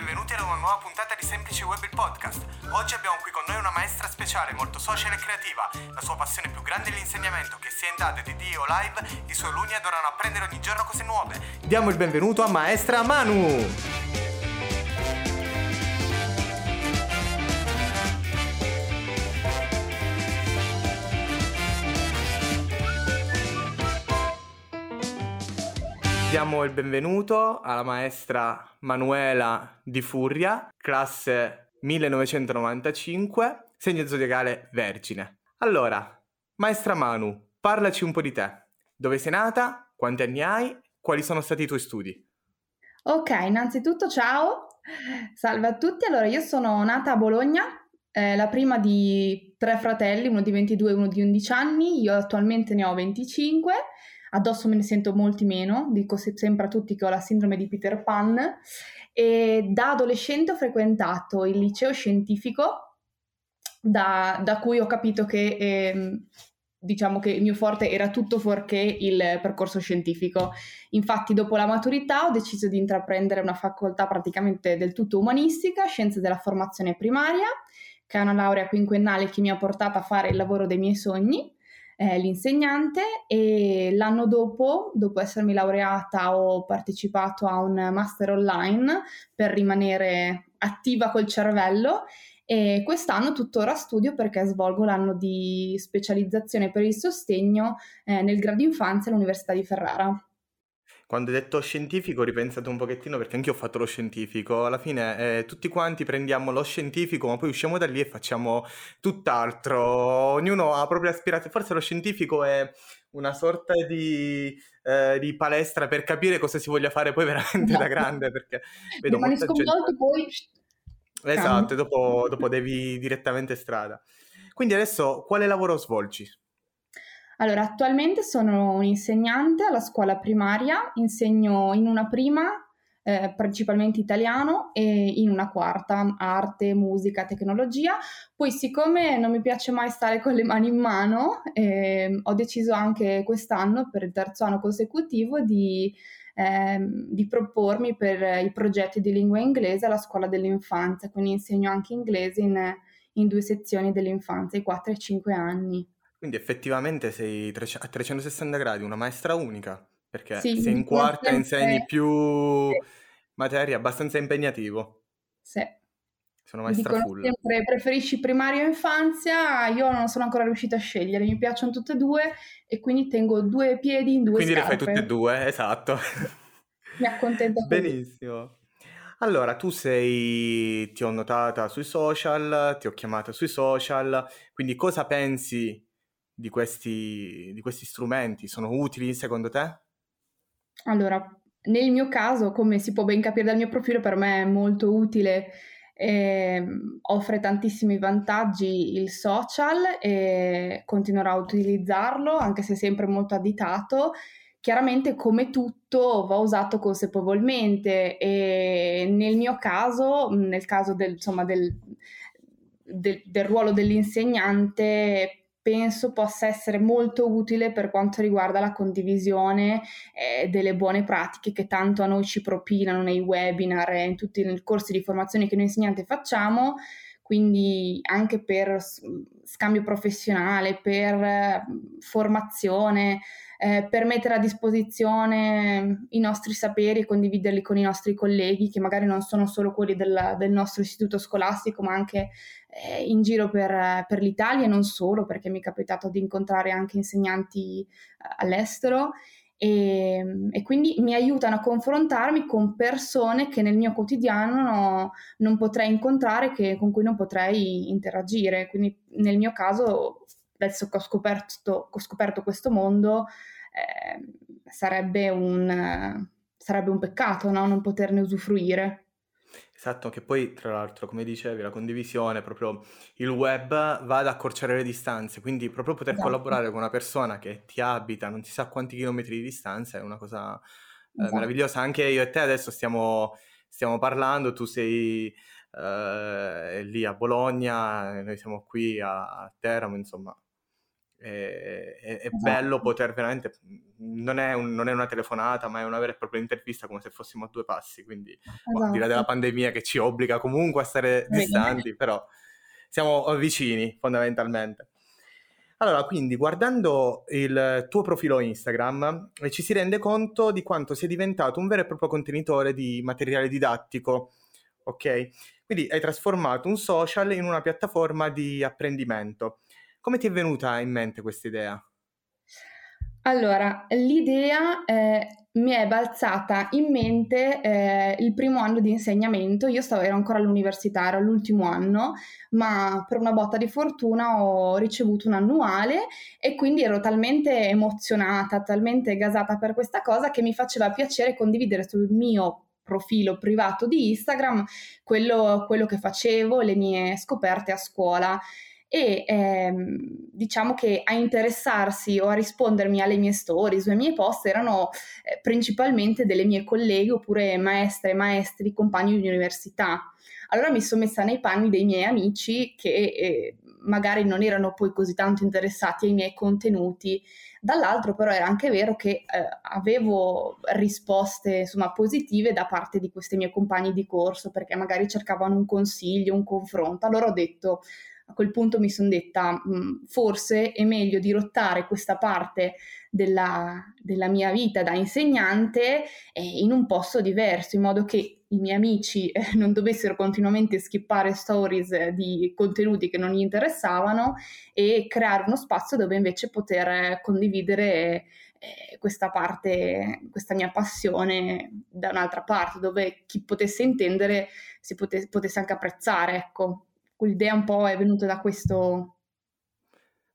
benvenuti ad una nuova puntata di Semplice Web il podcast. Oggi abbiamo qui con noi una maestra speciale, molto social e creativa. La sua passione più grande è l'insegnamento, che sia in DAD, DD o live, i suoi alunni adorano apprendere ogni giorno cose nuove. Diamo il benvenuto a maestra Manu! Diamo il benvenuto alla maestra Manuela Di Furia, classe 1995, segno zodiacale Vergine. Allora, maestra Manu, parlaci un po' di te. Dove sei nata? Quanti anni hai? Quali sono stati i tuoi studi? Ok, innanzitutto ciao, salve a tutti. Allora, io sono nata a Bologna, eh, la prima di tre fratelli, uno di 22 e uno di 11 anni, io attualmente ne ho 25 addosso me ne sento molti meno, dico sempre a tutti che ho la sindrome di Peter Pan e da adolescente ho frequentato il liceo scientifico da, da cui ho capito che eh, diciamo che il mio forte era tutto fuorché il percorso scientifico. Infatti dopo la maturità ho deciso di intraprendere una facoltà praticamente del tutto umanistica, scienze della formazione primaria, che è una laurea quinquennale che mi ha portato a fare il lavoro dei miei sogni eh, l'insegnante e l'anno dopo, dopo essermi laureata, ho partecipato a un master online per rimanere attiva col cervello e quest'anno tuttora studio perché svolgo l'anno di specializzazione per il sostegno eh, nel grado infanzia all'Università di Ferrara. Quando hai detto scientifico ho ripensato un pochettino perché anche io ho fatto lo scientifico. Alla fine eh, tutti quanti prendiamo lo scientifico, ma poi usciamo da lì e facciamo tutt'altro. Ognuno ha proprio aspirato. Forse lo scientifico è una sorta di, eh, di, palestra per capire cosa si voglia fare poi veramente no. da grande. Perché vedo Rimani molta gente... poi... Esatto, dopo, dopo devi direttamente strada. Quindi adesso quale lavoro svolgi? Allora, attualmente sono un'insegnante alla scuola primaria, insegno in una prima eh, principalmente italiano e in una quarta arte, musica, tecnologia. Poi siccome non mi piace mai stare con le mani in mano, eh, ho deciso anche quest'anno, per il terzo anno consecutivo, di, eh, di propormi per i progetti di lingua inglese alla scuola dell'infanzia, quindi insegno anche inglese in, in due sezioni dell'infanzia, i 4 e 5 anni. Quindi effettivamente sei a 360 gradi una maestra unica, perché sì, se in quarta insegni più materie abbastanza impegnativo. Sì. Sono maestra Dicono full. sempre preferisci primaria o infanzia, io non sono ancora riuscita a scegliere, mi piacciono tutte e due e quindi tengo due piedi in due quindi. Quindi le fai tutte e due, esatto. Mi accontento. Benissimo. Allora, tu sei, ti ho notata sui social, ti ho chiamata sui social, quindi cosa pensi di questi, di questi strumenti sono utili secondo te? Allora, nel mio caso, come si può ben capire dal mio profilo, per me è molto utile, eh, offre tantissimi vantaggi il social e continuerò a utilizzarlo, anche se sempre molto additato. Chiaramente, come tutto, va usato consapevolmente e nel mio caso, nel caso del, insomma, del, del, del ruolo dell'insegnante, penso possa essere molto utile per quanto riguarda la condivisione eh, delle buone pratiche che tanto a noi ci propinano nei webinar e in tutti i corsi di formazione che noi insegnanti facciamo, quindi anche per scambio professionale, per eh, formazione, eh, per mettere a disposizione i nostri saperi e condividerli con i nostri colleghi che magari non sono solo quelli del, del nostro istituto scolastico ma anche eh, in giro per, per, l'Italia e non solo perché mi è capitato di incontrare anche insegnanti eh, all'estero e, e, quindi mi aiutano a confrontarmi con persone che nel mio quotidiano no, non potrei incontrare, che, con cui non potrei interagire. Quindi nel mio caso, adesso che ho scoperto, ho scoperto questo mondo, eh, sarebbe, un, sarebbe, un, peccato no? non poterne usufruire. Esatto, che poi tra l'altro, come dicevi, la condivisione, proprio il web va ad accorciare le distanze, quindi proprio poter esatto. collaborare con una persona che ti abita non si sa quanti chilometri di distanza è una cosa eh, esatto. meravigliosa. Anche io e te adesso stiamo, stiamo parlando, tu sei eh, lì a Bologna, noi siamo qui a, a Teramo, insomma, è, è, è esatto. bello poter veramente, non è, un, non è, una telefonata, ma è una vera e propria intervista come se fossimo a due passi, quindi esatto. al di là della esatto. pandemia che ci obbliga comunque a stare distanti, però siamo vicini fondamentalmente. Allora, quindi guardando il tuo profilo Instagram eh, ci si rende conto di quanto sia diventato un vero e proprio contenitore di materiale didattico, ok? Quindi hai trasformato un social in una piattaforma di apprendimento. Come ti è venuta in mente questa idea? Allora, l'idea eh, mi è balzata in mente eh, il primo anno di insegnamento. Io stavo, ero ancora all'università, era l'ultimo anno, ma per una botta di fortuna ho ricevuto un annuale e quindi ero talmente emozionata, talmente gasata per questa cosa che mi faceva piacere condividere sul mio profilo privato di Instagram quello, quello che facevo, le mie scoperte a scuola e ehm, diciamo che a interessarsi o a rispondermi alle mie stories o ai miei post erano eh, principalmente delle mie colleghe oppure maestre maestri, compagni di università. Allora mi sono messa nei panni dei miei amici che eh, magari non erano poi così tanto interessati ai miei contenuti. Dall'altro però era anche vero che eh, avevo risposte insomma positive da parte di questi miei compagni di corso perché magari cercavano un consiglio, un confronto. Allora ho detto a quel punto mi sono detta mh, forse è meglio dirottare questa parte della, della mia vita da insegnante eh, in un posto diverso, in modo che i miei amici eh, non dovessero continuamente skippare stories eh, di contenuti che non gli interessavano e creare uno spazio dove invece poter condividere questa parte, questa mia passione da un'altra parte, dove chi potesse intendere si potesse, potesse anche apprezzare, ecco l'idea un po' è venuta da questo...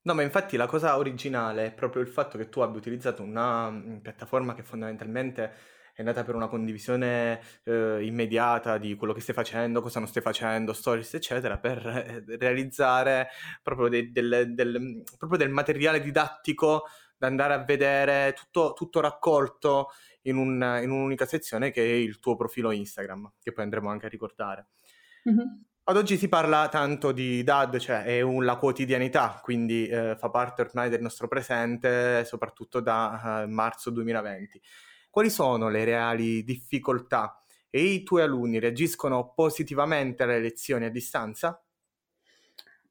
No, ma infatti la cosa originale è proprio il fatto che tu abbia utilizzato una mm, piattaforma che fondamentalmente è nata per una condivisione eh, immediata di quello che stai facendo, cosa non stai facendo, stories, eccetera, per eh, realizzare proprio, de- del, del, mm, proprio, del, materiale didattico da andare a vedere tutto, tutto raccolto in, un, in, un'unica sezione che è il tuo profilo Instagram, che poi andremo anche a ricordare. Mm-hmm. Ad oggi si parla tanto di DAD, cioè è un, la quotidianità, quindi eh, fa parte ormai del nostro presente, soprattutto da eh, marzo 2020. Quali sono le reali difficoltà e i tuoi alunni reagiscono positivamente alle lezioni a distanza?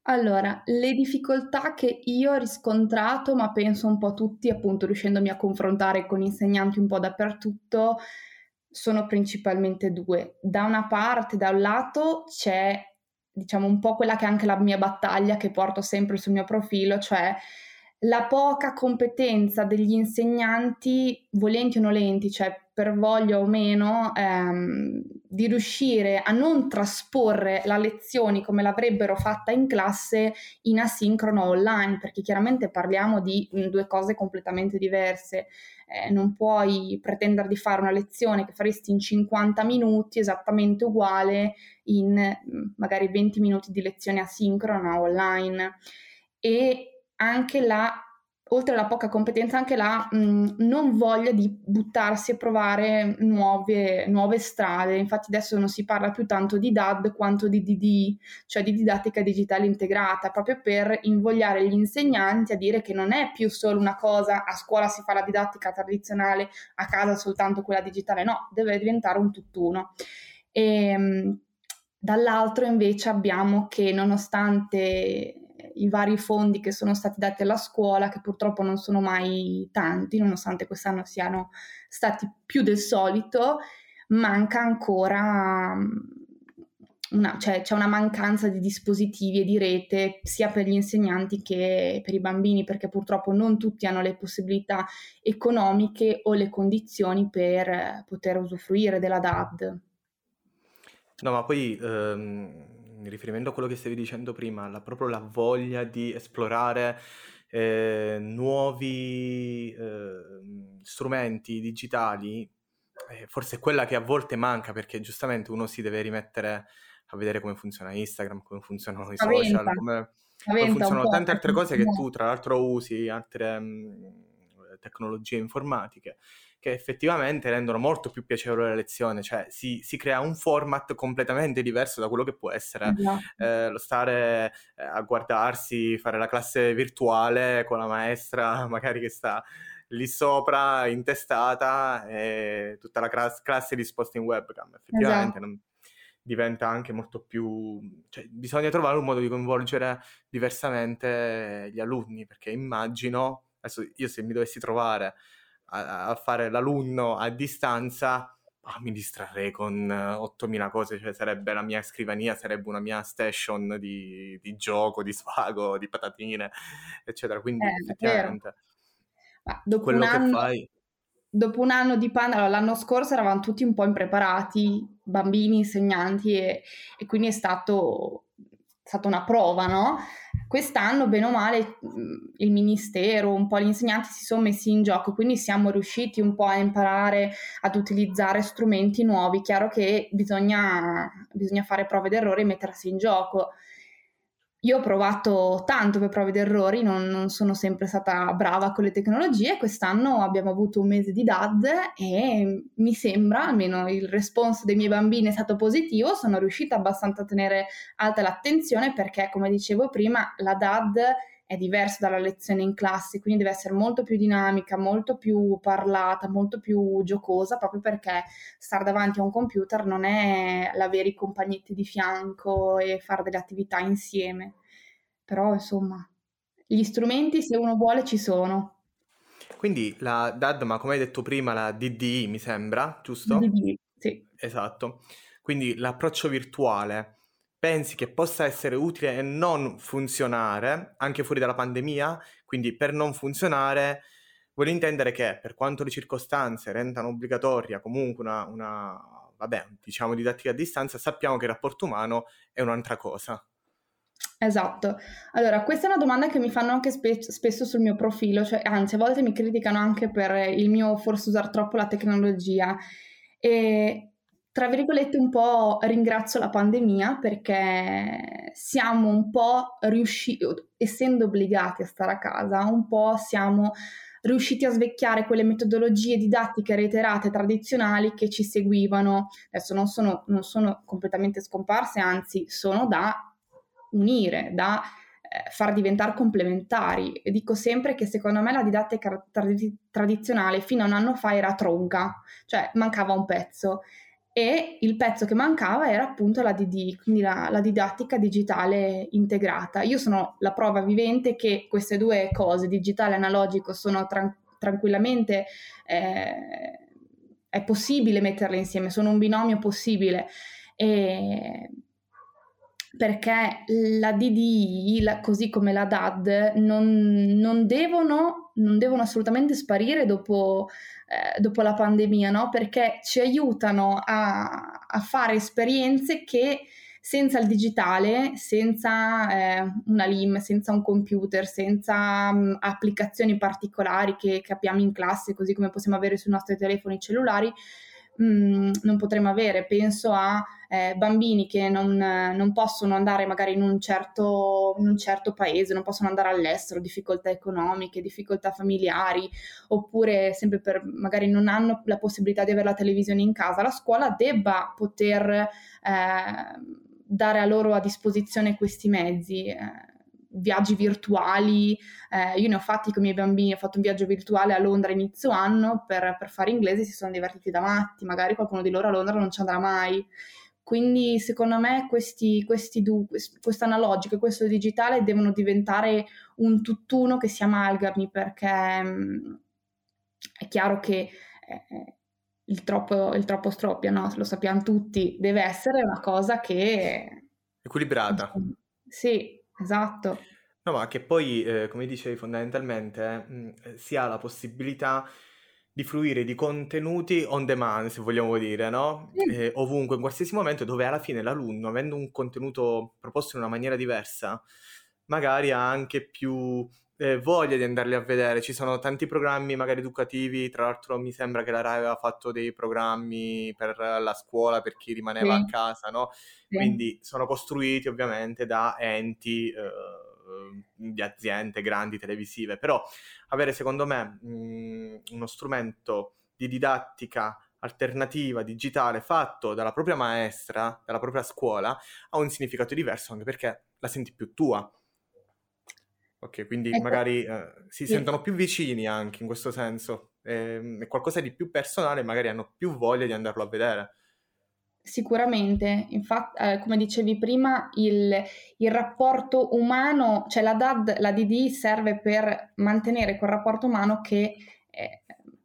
Allora, le difficoltà che io ho riscontrato, ma penso un po' tutti, appunto riuscendomi a confrontare con insegnanti un po' dappertutto, sono principalmente due. Da una parte, da un lato, c'è diciamo un po' quella che è anche la mia battaglia che porto sempre sul mio profilo, cioè la poca competenza degli insegnanti, volenti o nolenti, cioè per voglia o meno, ehm, di riuscire a non trasporre la lezione come l'avrebbero fatta in classe in asincrono online, perché chiaramente parliamo di mh, due cose completamente diverse. Eh, non puoi pretendere di fare una lezione che faresti in 50 minuti esattamente uguale in mh, magari 20 minuti di lezione asincrona online. E anche la oltre alla poca competenza, anche la mh, non voglia di buttarsi e provare nuove, nuove, strade. Infatti adesso non si parla più tanto di DAD quanto di DD, cioè di didattica digitale integrata, proprio per invogliare gli insegnanti a dire che non è più solo una cosa, a scuola si fa la didattica tradizionale, a casa soltanto quella digitale, no, deve diventare un tutt'uno. E, mh, dall'altro invece abbiamo che nonostante i vari fondi che sono stati dati alla scuola, che purtroppo non sono mai tanti, nonostante quest'anno siano stati più del solito, manca ancora mm, una, cioè, c'è una mancanza di dispositivi e di rete sia per gli insegnanti che per i bambini, perché purtroppo non tutti hanno le possibilità economiche o le condizioni per poter usufruire della DAD. No, ma poi ehm, riferimento a quello che stavi dicendo prima, la, proprio la voglia di esplorare eh, nuovi eh, strumenti digitali, eh, forse è quella che a volte manca perché giustamente uno si deve rimettere a vedere come funziona Instagram, come funzionano i social, come, come funzionano tante altre cose che tu tra l'altro usi, altre... Mh, mm, tecnologie informatiche, che effettivamente rendono molto più piacevole la lezione, cioè si, si crea un format completamente diverso da quello che può essere esatto. eh, lo stare eh, a guardarsi, fare la classe virtuale con la maestra magari che sta lì sopra intestata e tutta la classe, classe disposta in webcam. Effettivamente esatto. non, diventa anche molto più... Cioè, bisogna trovare un modo di coinvolgere diversamente gli alunni, perché immagino, adesso io se mi dovessi trovare a, a fare l'alunno a distanza, oh, mi distrarrei con 8000 cose, cioè sarebbe la mia scrivania, sarebbe una mia station di, di gioco, di svago, di patatine, eccetera. Quindi eh, effettivamente quello che fai dopo un anno di pandemia, l'anno scorso eravamo tutti un po' impreparati, bambini, insegnanti, e, e quindi è stato, stata una prova, no? Quest'anno, bene o male, il ministero, un po' gli insegnanti si sono messi in gioco, quindi siamo riusciti un po' a imparare ad utilizzare strumenti nuovi. Chiaro che bisogna, bisogna fare prove d'errore e mettersi in gioco. Io ho provato tanto per prove ed errori, non, non, sono sempre stata brava con le tecnologie. Quest'anno abbiamo avuto un mese di DAD e mi sembra, almeno il responso dei miei bambini è stato positivo, sono riuscita abbastanza a tenere alta l'attenzione perché, come dicevo prima, la DAD è diverso dalla lezione in classe, quindi deve essere molto più dinamica, molto più parlata, molto più giocosa, proprio perché stare davanti a un computer non è l'avere i compagnetti di fianco e fare delle attività insieme. Però, insomma, gli strumenti, se uno vuole, ci sono. Quindi la DAD, ma come hai detto prima, la DDI mi sembra, giusto? DDI, sì. Esatto. Quindi l'approccio virtuale pensi che possa essere utile e non funzionare anche fuori dalla pandemia? Quindi per non funzionare voglio intendere che per quanto le circostanze rendano obbligatoria comunque una, una vabbè, diciamo didattica a distanza, sappiamo che il rapporto umano è un'altra cosa. Esatto. Allora, questa è una domanda che mi fanno anche spe- spesso sul mio profilo, cioè, anzi, a volte mi criticano anche per il mio forse usare troppo la tecnologia. E tra virgolette, un po' ringrazio la pandemia perché siamo un po' riusciti, essendo obbligati a stare a casa, un po' siamo riusciti a svecchiare quelle metodologie didattiche reiterate tradizionali che ci seguivano. Adesso non sono, non sono completamente scomparse, anzi sono da unire, da eh, far diventare complementari. Dico sempre che secondo me la didattica trad- tradizionale fino a un anno fa era tronca, cioè mancava un pezzo e il pezzo che mancava era appunto la DD, quindi la, la, didattica digitale integrata. Io sono la prova vivente che queste due cose, digitale e analogico, sono tran- tranquillamente, eh, è possibile metterle insieme, sono un binomio possibile. E perché la DDI, la, così come la DAD, non, non, devono, non devono, assolutamente sparire dopo, eh, dopo la pandemia, no? perché ci aiutano a, a, fare esperienze che senza il digitale, senza eh, una LIM, senza un computer, senza um, applicazioni particolari che, che abbiamo in classe, così come possiamo avere sui nostri telefoni cellulari, mh, mm, non potremo avere. Penso a eh, bambini che non, non, possono andare magari in un, certo, in un certo paese, non possono andare all'estero, difficoltà economiche, difficoltà familiari, oppure sempre per magari non hanno la possibilità di avere la televisione in casa, la scuola debba poter eh, dare a loro a disposizione questi mezzi. Eh, viaggi virtuali, eh, io ne ho fatti con i miei bambini, ho fatto un viaggio virtuale a Londra inizio anno per, per fare inglese, si sono divertiti da matti, magari qualcuno di loro a Londra non ci andrà mai. Quindi secondo me questi, questi due, questo analogico e questo digitale devono diventare un tutt'uno che si amalgami perché mh, mm, è chiaro che eh, il, troppo, il troppo stroppia, no? lo sappiamo tutti, deve essere una cosa che... Equilibrata. Sì, Esatto. No, ma che poi, eh, come dicevi, fondamentalmente mh, mm, eh, si ha la possibilità di fruire di contenuti on demand, se vogliamo dire, no? Sì. Eh, ovunque, in qualsiasi momento, dove alla fine l'alunno, avendo un contenuto proposto in una maniera diversa, magari ha anche più eh, voglia di andarli a vedere. Ci sono tanti programmi magari educativi, tra l'altro mi sembra che la RAI aveva fatto dei programmi per la scuola, per chi rimaneva sì. a casa, no? Sì. Quindi sono costruiti ovviamente da enti... Eh, di aziende grandi televisive, però avere secondo me mh, uno strumento di didattica alternativa, digitale, fatto dalla propria maestra, dalla propria scuola, ha un significato diverso anche perché la senti più tua. Ok, quindi ecco. magari eh, si sì. sentono più vicini anche in questo senso, eh, è qualcosa di più personale, magari hanno più voglia di andarlo a vedere. Sicuramente, infatti, eh, come dicevi prima, il, il, rapporto umano, cioè la DAD, la DD serve per mantenere quel rapporto umano che eh,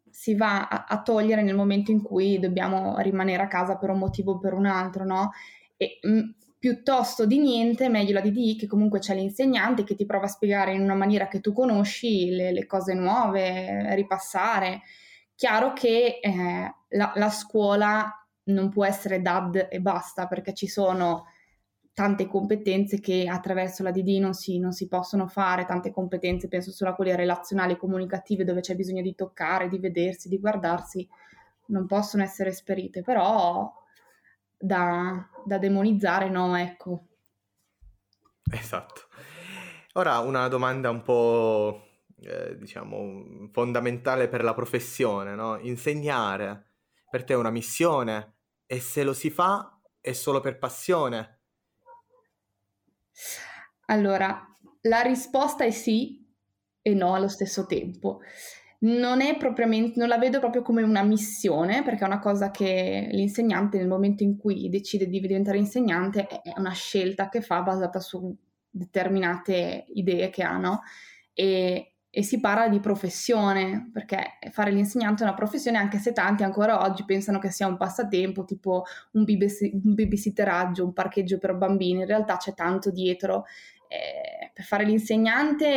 si va a, a, togliere nel momento in cui dobbiamo rimanere a casa per un motivo o per un altro, no? E mh, mm, piuttosto di niente, meglio la DDI che comunque c'è l'insegnante che ti prova a spiegare in una maniera che tu conosci le, le cose nuove, ripassare. Chiaro che eh, la, la, scuola non può essere DAD e basta perché ci sono tante competenze che attraverso la DD non si, non si possono fare, tante competenze, penso solo a quelle relazionali, comunicative, dove c'è bisogno di toccare, di vedersi, di guardarsi, non possono essere esperite, però da, da demonizzare, no, ecco. Esatto. Ora una domanda un po', eh, diciamo, fondamentale per la professione, no? Insegnare per te è una missione e se lo si fa è solo per passione? Allora, la risposta è sì e no allo stesso tempo non è propriamente, non la vedo proprio come una missione, perché è una cosa che l'insegnante nel momento in cui decide di diventare insegnante è una scelta che fa basata su determinate idee che ha, no? E, e si parla di professione, perché fare l'insegnante è una professione, anche se tanti ancora oggi pensano che sia un passatempo, tipo un, babys- un babysitteraggio, un parcheggio per bambini, in realtà c'è tanto dietro. Eh, per fare l'insegnante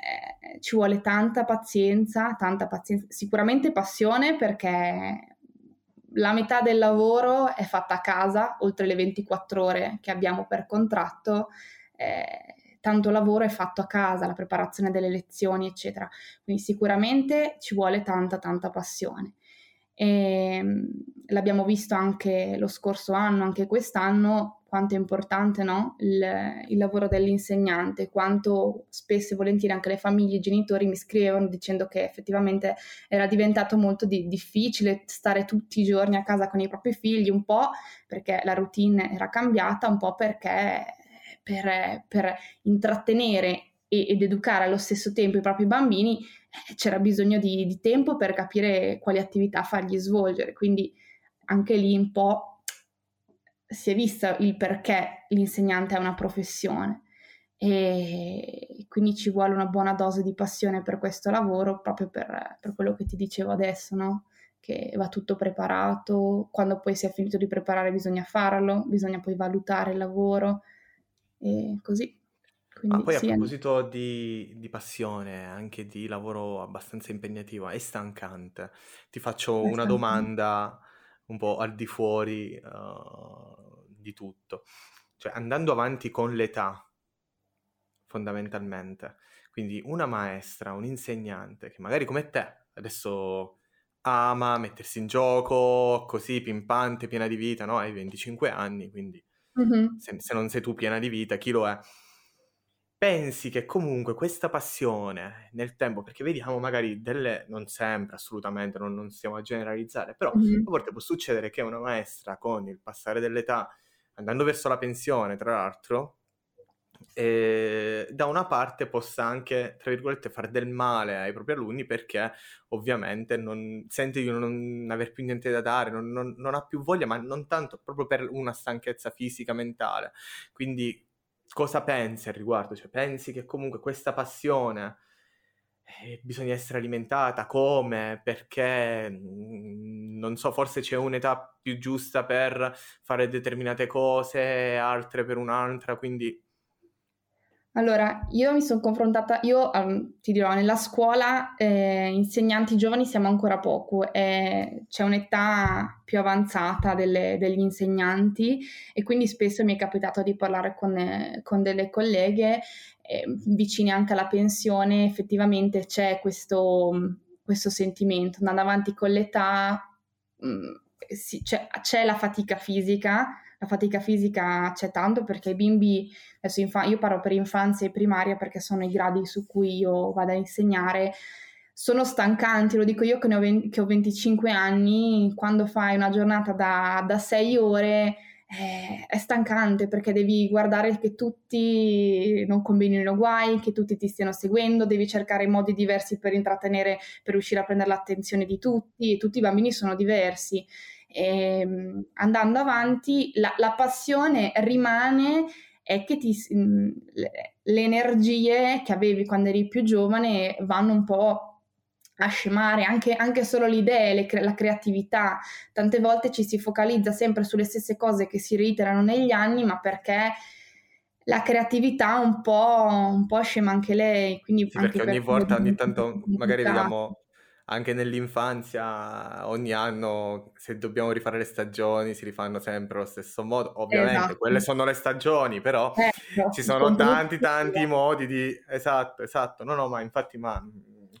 eh, ci vuole tanta pazienza, tanta pazienza, sicuramente passione perché la metà del lavoro è fatta a casa, oltre le 24 ore che abbiamo per contratto, eh, tanto lavoro è fatto a casa, la preparazione delle lezioni, eccetera. Quindi sicuramente ci vuole tanta, tanta passione. E, ehm, l'abbiamo visto anche lo scorso anno, anche quest'anno, quanto è importante no? il, il, lavoro dell'insegnante, quanto spesso e volentieri anche le famiglie, i genitori mi scrivevano dicendo che effettivamente era diventato molto di, difficile stare tutti i giorni a casa con i propri figli, un po' perché la routine era cambiata, un po' perché per, per intrattenere ed educare allo stesso tempo i propri bambini eh, c'era bisogno di, di tempo per capire quali attività fargli svolgere, quindi anche lì un po' si è visto il perché l'insegnante è una professione e quindi ci vuole una buona dose di passione per questo lavoro, proprio per, per quello che ti dicevo adesso, no? che va tutto preparato, quando poi si è finito di preparare bisogna farlo, bisogna poi valutare il lavoro e così. Quindi, Ma poi sì, a proposito di, di, passione, anche di lavoro abbastanza impegnativo, è stancante. Ti faccio una stancante. domanda un po' al di fuori uh, di tutto. Cioè, andando avanti con l'età, fondamentalmente. Quindi una maestra, un insegnante che magari come te adesso ama mettersi in gioco, così pimpante, piena di vita, no? Hai 25 anni, quindi mm-hmm. se, se non sei tu piena di vita, chi lo è? Pensi che comunque questa passione nel tempo, perché vediamo magari delle, non sempre assolutamente, non, non stiamo a generalizzare, però mm-hmm. a volte può succedere che una maestra con il passare dell'età, andando verso la pensione tra l'altro, eh, da una parte possa anche, tra virgolette, fare del male ai propri alunni perché ovviamente non, sente di non aver più niente da dare, non, non, non ha più voglia, ma non tanto proprio per una stanchezza fisica, mentale. Quindi cosa pensi al riguardo? Cioè, pensi che comunque questa passione eh, bisogna essere alimentata? Come? Perché? Mm, non so, forse c'è un'età più giusta per fare determinate cose, altre per un'altra, quindi allora, io mi sono confrontata, io um, ti dirò, nella scuola eh, insegnanti giovani siamo ancora poco, eh, c'è un'età più avanzata delle, degli insegnanti e quindi spesso mi è capitato di parlare con, con delle colleghe eh, vicine anche alla pensione, effettivamente c'è questo, questo sentimento, andando avanti con l'età mh, mm, sì, c'è, c'è la fatica fisica, la fatica fisica c'è tanto perché i bimbi, adesso infa- io parlo per infanzia e primaria perché sono i gradi su cui io vado a insegnare, sono stancanti, lo dico io che, ho, 20, che ho 25 anni, quando fai una giornata da, da 6 ore eh, è stancante perché devi guardare che tutti non combinino guai, che tutti ti stiano seguendo, devi cercare modi diversi per intrattenere, per riuscire a prendere l'attenzione di tutti e tutti i bambini sono diversi. E, ehm, andando avanti, la, la passione rimane è che ti, le energie che avevi quando eri più giovane vanno un po' a scemare, anche, anche solo le idee, le, la creatività. Tante volte ci si focalizza sempre sulle stesse cose che si reiterano negli anni, ma perché la creatività un po', un po scema anche lei. Quindi sì, anche perché ogni per volta, ogni tanto, magari vediamo anche nell'infanzia, ogni anno, se dobbiamo rifare le stagioni, si rifanno sempre allo stesso modo. Ovviamente esatto. quelle sono le stagioni, però ecco, ci sono tanti, tanti modi di... Esatto, esatto. No, no, ma infatti, ma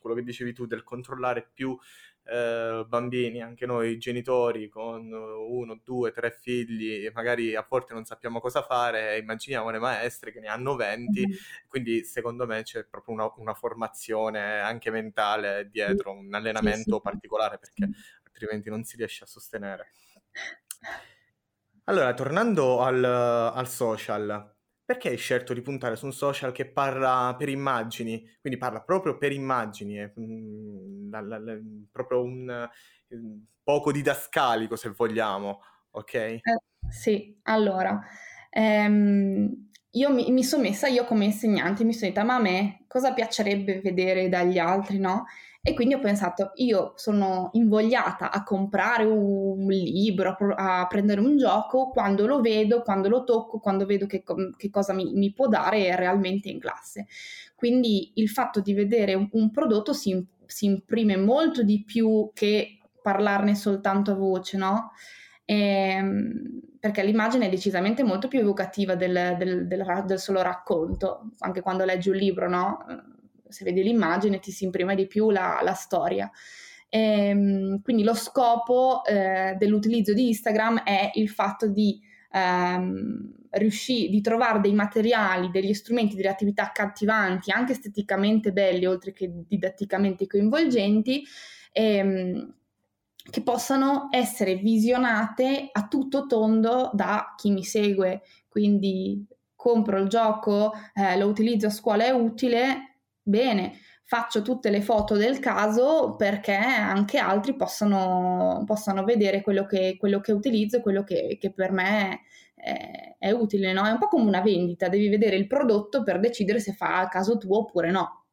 quello che dicevi tu del controllare più eh, bambini, anche noi genitori con uno, due, tre figli, e magari a volte non sappiamo cosa fare, immaginiamo le maestre che ne hanno 20, mm-hmm. quindi secondo me c'è proprio una, una, formazione anche mentale dietro, un allenamento sì, sì. particolare perché altrimenti non si riesce a sostenere. Allora, tornando al, al social, perché hai scelto di puntare su un social che parla per immagini, quindi parla proprio per immagini, è mm, la, la, proprio un, un, poco didascalico se vogliamo, ok? Eh, sì, allora, ehm, io mi, mi sono messa, io come insegnante, mi sono detta, ma a me cosa piacerebbe vedere dagli altri, no? E quindi ho pensato, io sono invogliata a comprare un libro, a prendere un gioco quando lo vedo, quando lo tocco, quando vedo che, che cosa mi, mi, può dare realmente in classe. Quindi il fatto di vedere un, prodotto si, si, imprime molto di più che parlarne soltanto a voce, no? E, ehm, perché l'immagine è decisamente molto più evocativa del, del, del, del solo racconto, anche quando leggi un libro, no? Se vedi l'immagine ti si imprime di più la, la storia. E, ehm, quindi lo scopo eh, dell'utilizzo di Instagram è il fatto di ehm, riuscire di trovare dei materiali, degli strumenti, delle attività accattivanti, anche esteticamente belli, oltre che didatticamente coinvolgenti, ehm, che possano essere visionate a tutto tondo da chi mi segue. Quindi compro il gioco, eh, lo utilizzo a scuola, è utile, bene, faccio tutte le foto del caso perché anche altri possano, possano vedere quello che, quello che, utilizzo e quello che, che per me è, è utile. No? È un po' come una vendita, devi vedere il prodotto per decidere se fa a caso tuo oppure no.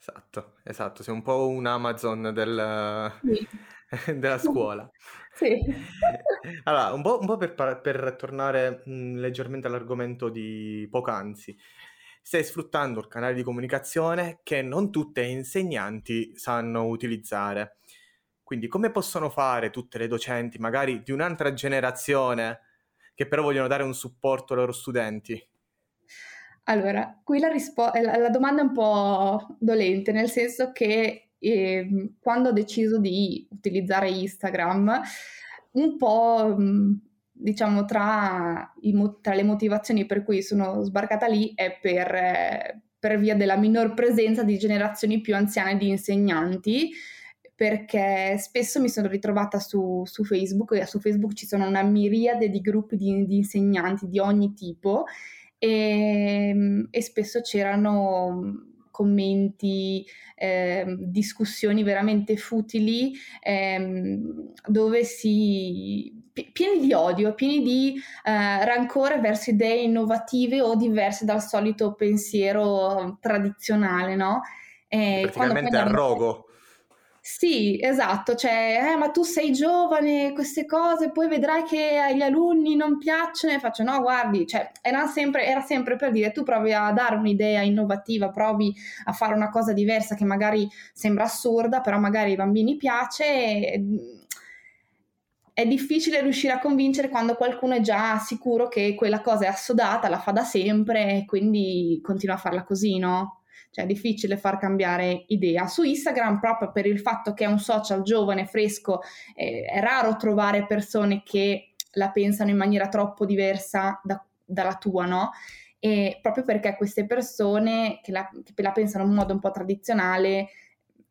Esatto, esatto, sei un po' un Amazon del, sì. della scuola. Sì. Allora, un po', un po per, per, tornare mh, leggermente all'argomento di poc'anzi stai sfruttando il canale di comunicazione che non tutte le insegnanti sanno utilizzare. Quindi come possono fare tutte le docenti, magari di un'altra generazione, che però vogliono dare un supporto ai loro studenti? Allora, qui la, rispo- la, la domanda è un po' dolente, nel senso che eh, quando ho deciso di utilizzare Instagram, un po' mh, diciamo, tra, i, tra, le motivazioni per cui sono sbarcata lì è per, per via della minor presenza di generazioni più anziane di insegnanti, perché spesso mi sono ritrovata su, su, Facebook e su Facebook ci sono una miriade di gruppi di, di insegnanti di ogni tipo e, e spesso c'erano commenti, eh, discussioni veramente futili, ehm, dove si pieni di odio, pieni di eh, rancore verso idee innovative o diverse dal solito pensiero tradizionale, no? E Praticamente arrogo. Sì, esatto, cioè, eh, ma tu sei giovane, queste cose, poi vedrai che agli alunni non piacciono e faccio, no, guardi, cioè, era sempre, era sempre per dire, tu provi a dare un'idea innovativa, provi a fare una cosa diversa che magari sembra assurda, però magari ai bambini piace e è difficile riuscire a convincere quando qualcuno è già sicuro che quella cosa è assodata, la fa da sempre e quindi continua a farla così, no? Cioè è difficile far cambiare idea. Su Instagram, proprio per il fatto che è un social giovane, fresco, eh, è raro trovare persone che la pensano in maniera troppo diversa da, dalla tua, no? E proprio perché queste persone che la, che la pensano in modo un po' tradizionale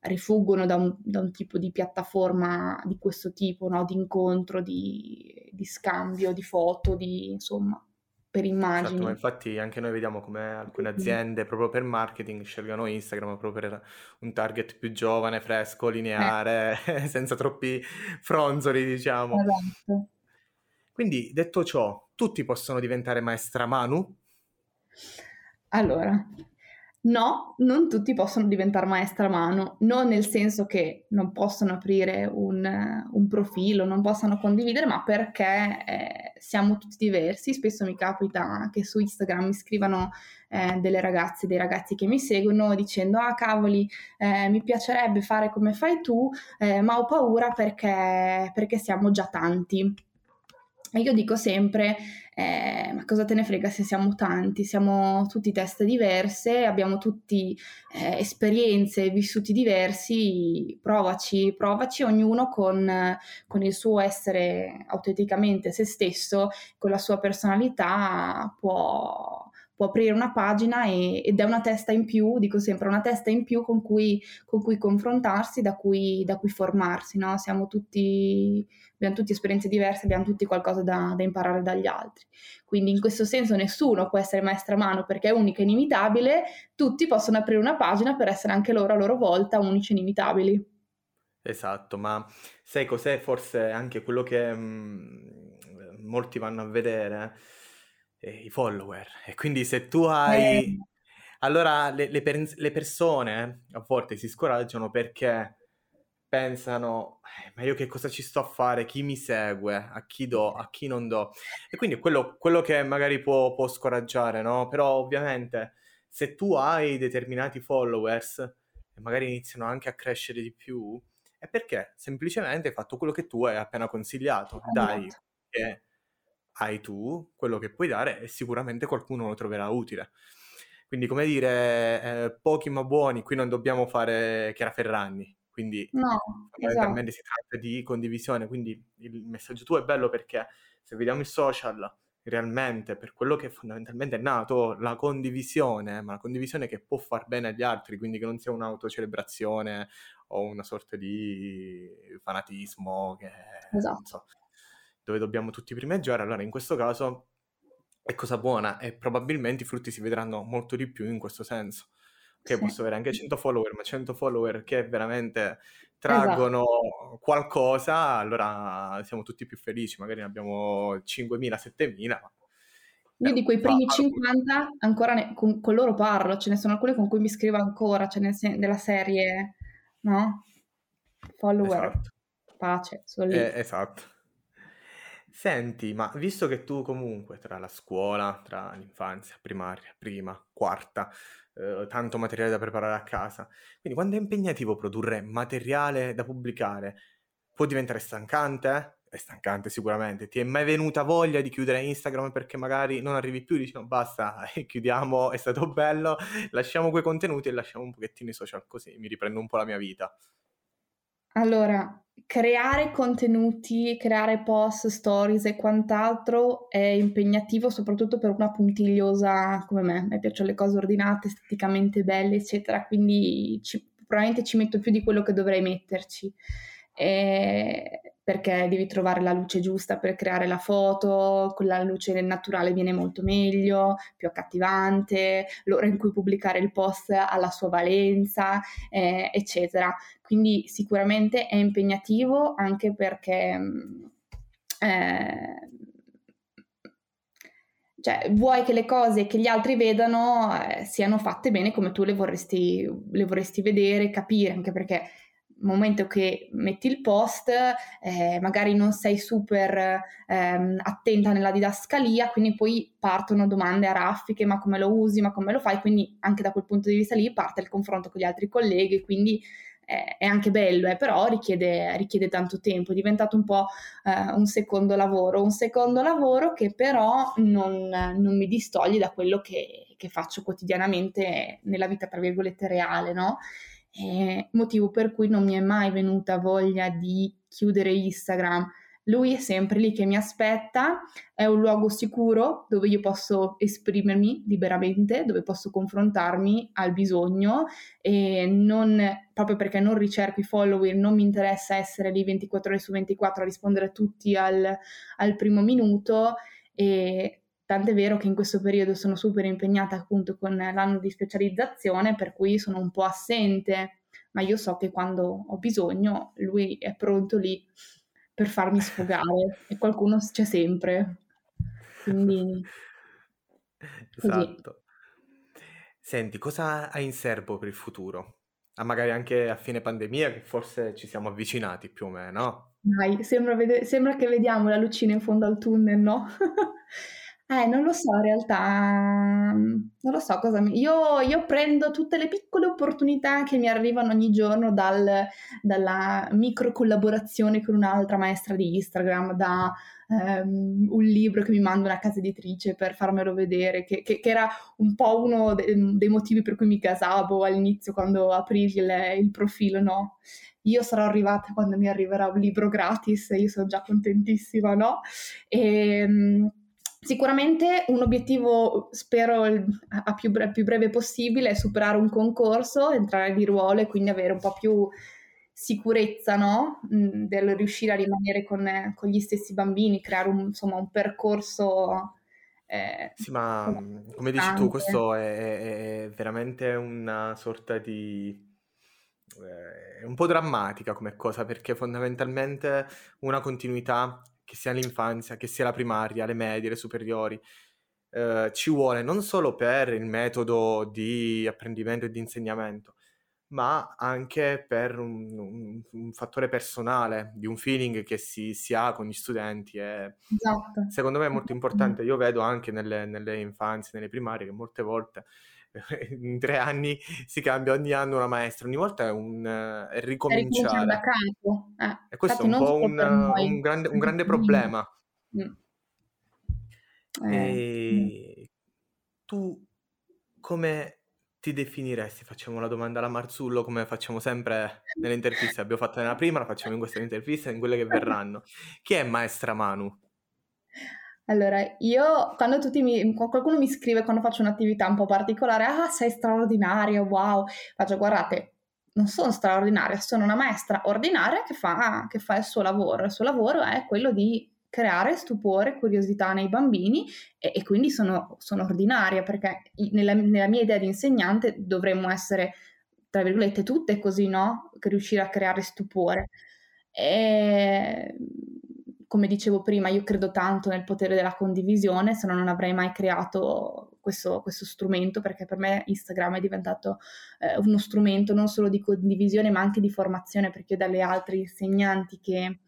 rifuggono da un, da un, tipo di piattaforma di questo tipo, no? di incontro, di, di, scambio, di foto, di, insomma, per immagini. Esatto, infatti anche noi vediamo come alcune aziende proprio per marketing scelgono Instagram proprio per un target più giovane, fresco, lineare, eh. senza troppi fronzoli, diciamo. Esatto. Quindi, detto ciò, tutti possono diventare maestra Manu? Allora, No, non tutti possono diventare maestra a mano, non nel senso che non possono aprire un, un profilo, non possano condividere, ma perché eh, siamo tutti diversi. Spesso mi capita che su Instagram mi scrivano eh, delle ragazze, dei ragazzi che mi seguono dicendo ah cavoli, eh, mi piacerebbe fare come fai tu, eh, ma ho paura perché, perché siamo già tanti. Io dico sempre, eh, ma cosa te ne frega se siamo tanti, siamo tutti teste diverse, abbiamo tutti eh, esperienze, vissuti diversi, provaci, provaci ognuno con, con, il suo essere autenticamente se stesso, con la sua personalità può, può aprire una pagina e, ed è una testa in più, dico sempre, una testa in più con cui, con cui confrontarsi, da cui, da cui formarsi, no? Siamo tutti, abbiamo tutti esperienze diverse, abbiamo tutti qualcosa da, da, imparare dagli altri. Quindi in questo senso nessuno può essere maestra a mano perché è unico e inimitabile, tutti possono aprire una pagina per essere anche loro a loro volta unici e inimitabili. Esatto, ma sai cos'è forse anche quello che mh, mm, molti vanno a vedere? Eh, i follower. E quindi se tu hai... Eh. Allora le, le, per- le persone a volte si scoraggiano perché pensano, eh, ma io che cosa ci sto a fare? Chi mi segue? A chi do? A chi non do? E quindi quello, quello che magari può, può, scoraggiare, no? Però ovviamente se tu hai determinati followers e magari iniziano anche a crescere di più, è perché semplicemente hai fatto quello che tu hai appena consigliato. Dai, esatto. che hai tu, quello che puoi dare e sicuramente qualcuno lo troverà utile. Quindi, come dire, eh, pochi ma buoni, qui non dobbiamo fare Chiara Ferragni, quindi no, fondamentalmente esatto. si tratta di condivisione, quindi il messaggio tuo è bello perché se vediamo il social realmente per quello che fondamentalmente è nato la condivisione, ma la condivisione che può far bene agli altri, quindi che non sia un'autocelebrazione o una sorta di fanatismo che esatto. non so, dove dobbiamo tutti primeggiare, allora in questo caso è cosa buona e probabilmente i frutti si vedranno molto di più in questo senso. Che sì. posso avere anche 100 follower, ma 100 follower che veramente traggono esatto. qualcosa, allora siamo tutti più felici, magari ne abbiamo 5.000, 7.000. Io di quei primi 50 ancora ne, con, con, loro parlo, ce ne sono alcune con cui mi scrivo ancora, ce ne della serie, no? Follower, esatto. pace, sono lì. Eh, esatto. Senti, ma visto che tu comunque tra la scuola, tra l'infanzia, primaria, prima, quarta, eh, tanto materiale da preparare a casa, quindi quando è impegnativo produrre materiale da pubblicare, può diventare stancante? È stancante sicuramente. Ti è mai venuta voglia di chiudere Instagram perché magari non arrivi più, dici no basta, chiudiamo, è stato bello, lasciamo quei contenuti e lasciamo un pochettino i social così, mi riprendo un po' la mia vita. Allora, creare contenuti, creare post, stories e quant'altro è impegnativo soprattutto per una puntigliosa come me. Me piacciono le cose ordinate, esteticamente belle, eccetera, quindi ci, probabilmente ci metto più di quello che dovrei metterci. E perché devi trovare la luce giusta per creare la foto, con la luce naturale viene molto meglio, più accattivante, l'ora in cui pubblicare il post ha la sua valenza, eh, eccetera. Quindi sicuramente è impegnativo anche perché... Mm, eh, cioè, vuoi che le cose che gli altri vedano eh, siano fatte bene come tu le vorresti, le vorresti vedere, capire, anche perché momento che metti il post, eh, magari non sei super ehm, attenta nella didascalia, quindi poi partono domande a raffiche, ma come lo usi, ma come lo fai, quindi anche da quel punto di vista lì parte il confronto con gli altri colleghi, quindi eh, è anche bello, eh, però richiede, richiede, tanto tempo, è diventato un po' eh, un secondo lavoro, un secondo lavoro che però non, non mi distoglie da quello che, che faccio quotidianamente nella vita, tra virgolette, reale, no? Eh, motivo per cui non mi è mai venuta voglia di chiudere Instagram. lui è sempre lì che mi aspetta, è un luogo sicuro dove io posso esprimermi liberamente, dove posso confrontarmi al bisogno e non, proprio perché non ricerco i follower, non mi interessa essere lì 24 ore su 24 a rispondere a tutti al, al primo minuto e tant'è vero che in questo periodo sono super impegnata appunto con l'anno di specializzazione per cui sono un po' assente, ma io so che quando ho bisogno lui è pronto lì per farmi sfogare e qualcuno c'è sempre. Quindi... Esatto. Senti, cosa hai in serbo per il futuro? Ah, magari anche a fine pandemia, che forse ci siamo avvicinati più o meno. Dai, sembra, vede- sembra che vediamo la lucina in fondo al tunnel, no? Eh, non lo so in realtà, non lo so cosa mi... Io, io prendo tutte le piccole opportunità che mi arrivano ogni giorno dal, dalla micro collaborazione con un'altra maestra di Instagram, da um, un libro che mi manda una casa editrice per farmelo vedere, che, che, che era un po' uno de, dei motivi per cui mi casavo all'inizio quando aprì il, il profilo, no? io sarò arrivata quando mi arriverà un libro gratis io sono già contentissima, no? E, ehm, Sicuramente un obiettivo, spero a più, bre- più, breve possibile, è superare un concorso, entrare di ruolo e quindi avere un po' più sicurezza no? Mm, del riuscire a rimanere con, con, gli stessi bambini, creare un, insomma, un percorso. Eh, sì, ma mm, come dici tu, questo è, è veramente una sorta di è un po' drammatica come cosa perché fondamentalmente una continuità che sia l'infanzia, che sia la primaria, le medie, le superiori, eh, ci vuole non solo per il metodo di apprendimento e di insegnamento, ma anche per un, un, un fattore personale, di un feeling che si, si ha con gli studenti. E esatto. Secondo me è molto importante, io vedo anche nelle, nelle infanzie, nelle primarie, che molte volte in tre anni si cambia ogni anno una maestra, ogni volta è un è ricominciare. Da capo. Eh, e questo è un po' un, un, grande, un, grande, problema. Mm. Eh, tu come ti definiresti? Facciamo la domanda alla Marzullo come facciamo sempre nelle interviste. Abbiamo fatto nella prima, la facciamo in questa intervista e in quelle che verranno. Chi è maestra Manu? Allora, io quando tutti mi, qualcuno mi scrive quando faccio un'attività un po' particolare, ah, sei straordinaria, wow, faccio guardate, non sono straordinaria, sono una maestra ordinaria che fa, che fa il suo lavoro. Il suo lavoro è quello di creare stupore, curiosità nei bambini e, e quindi sono, sono, ordinaria perché nella, nella, mia idea di insegnante dovremmo essere, tra virgolette, tutte così, no? Che riuscire a creare stupore. E come dicevo prima, io credo tanto nel potere della condivisione, se no non avrei mai creato questo, questo strumento, perché per me Instagram è diventato eh, uno strumento non solo di condivisione, ma anche di formazione, perché io dalle altre insegnanti che,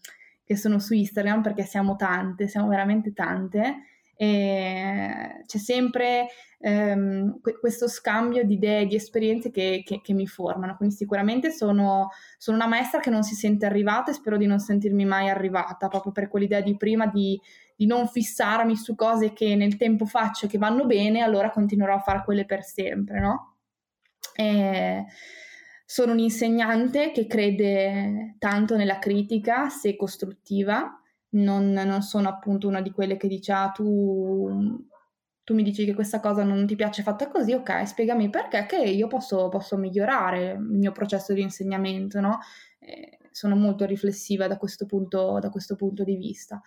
che sono su Instagram, perché siamo tante, siamo veramente tante, e c'è sempre ehm, questo scambio di idee, di esperienze che, che, che mi formano. Quindi sicuramente sono, sono, una maestra che non si sente arrivata e spero di non sentirmi mai arrivata, proprio per quell'idea di prima di, di non fissarmi su cose che nel tempo faccio e che vanno bene, allora continuerò a fare quelle per sempre, no? E sono un insegnante che crede tanto nella critica, se costruttiva, non, non, sono appunto una di quelle che dice ah tu, tu, mi dici che questa cosa non ti piace fatta così, ok, spiegami perché che io posso, posso migliorare il mio processo di insegnamento, no? Eh, sono molto riflessiva da questo punto, da questo punto di vista.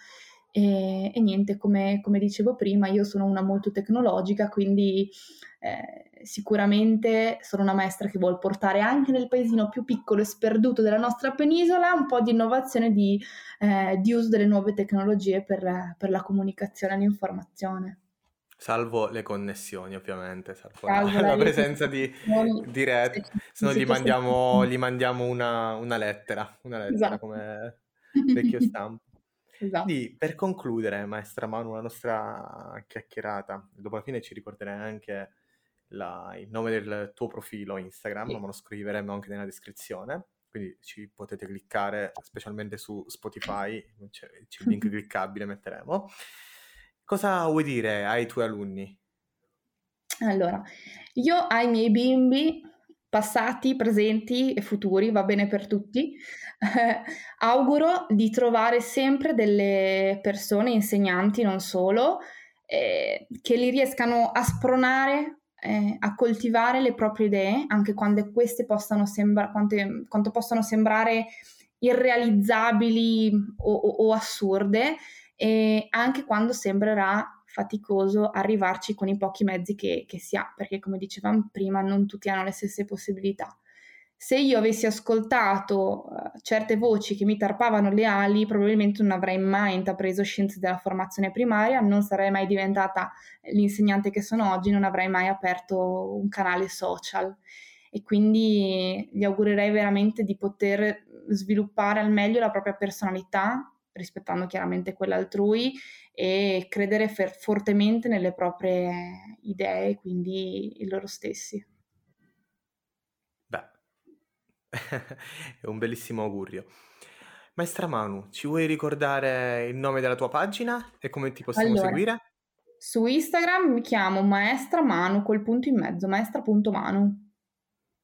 E, e niente, come, come, dicevo prima, io sono una molto tecnologica, quindi eh, sicuramente sono una maestra che vuole portare anche nel paesino più piccolo e sperduto della nostra penisola un po' di innovazione di, eh, di uso delle nuove tecnologie per, per la comunicazione e l'informazione. Salvo le connessioni, ovviamente, salvo, salvo la, la presenza di, di rete, se no gli mandiamo, gli mandiamo una, una, lettera, una lettera esatto. come vecchio stampo. Esatto. Quindi, per concludere, maestra Manu, la nostra chiacchierata, dopo la fine ci ricorderai anche la, il nome del tuo profilo Instagram, sì. ma lo scriveremo anche nella descrizione, quindi ci potete cliccare, specialmente su Spotify, c'è, c'è il link cliccabile, metteremo. Cosa vuoi dire ai tuoi alunni? Allora, io ai miei bimbi passati, presenti e futuri, va bene per tutti. auguro di trovare sempre delle persone, insegnanti non solo, eh, che li riescano a spronare, eh, a coltivare le proprie idee, anche quando queste possano sembra, quante, quanto possono sembrare irrealizzabili o, o, o assurde, e anche quando sembrerà faticoso arrivarci con i pochi mezzi che, che si ha, perché come dicevamo prima non tutti hanno le stesse possibilità. Se io avessi ascoltato uh, certe voci che mi tarpavano le ali, probabilmente non avrei mai intrapreso scienze della formazione primaria, non sarei mai diventata l'insegnante che sono oggi, non avrei mai aperto un canale social. E quindi gli augurerei veramente di poter sviluppare al meglio la propria personalità, rispettando chiaramente quella altrui e credere fer- fortemente nelle proprie idee, quindi i loro stessi. Beh, è un bellissimo augurio. Maestra Manu, ci vuoi ricordare il nome della tua pagina e come ti possiamo allora, seguire? Su Instagram mi chiamo Maestra Manu col punto in mezzo, maestra.manu.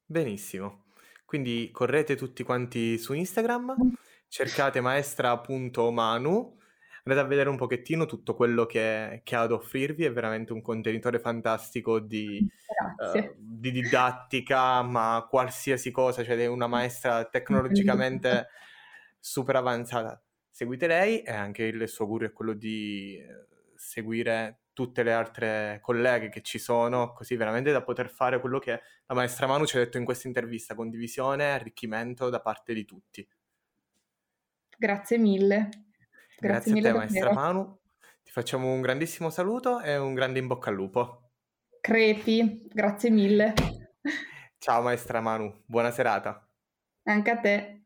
Benissimo. Quindi correte tutti quanti su Instagram mm cercate maestra.manu, andate a vedere un pochettino tutto quello che, che, ha ad offrirvi, è veramente un contenitore fantastico di, uh, di didattica, ma qualsiasi cosa, cioè una maestra tecnologicamente super avanzata. Seguite lei e anche il suo augurio è quello di eh, seguire tutte le altre colleghe che ci sono, così veramente da poter fare quello che la maestra Manu ci ha detto in questa intervista, condivisione arricchimento da parte di tutti. Grazie mille. Grazie, Grazie mille a te, maestra Manu. Ti facciamo un grandissimo saluto e un grande in bocca al lupo. Crepi, grazie mille. Ciao maestra Manu, buona serata. Anche a te.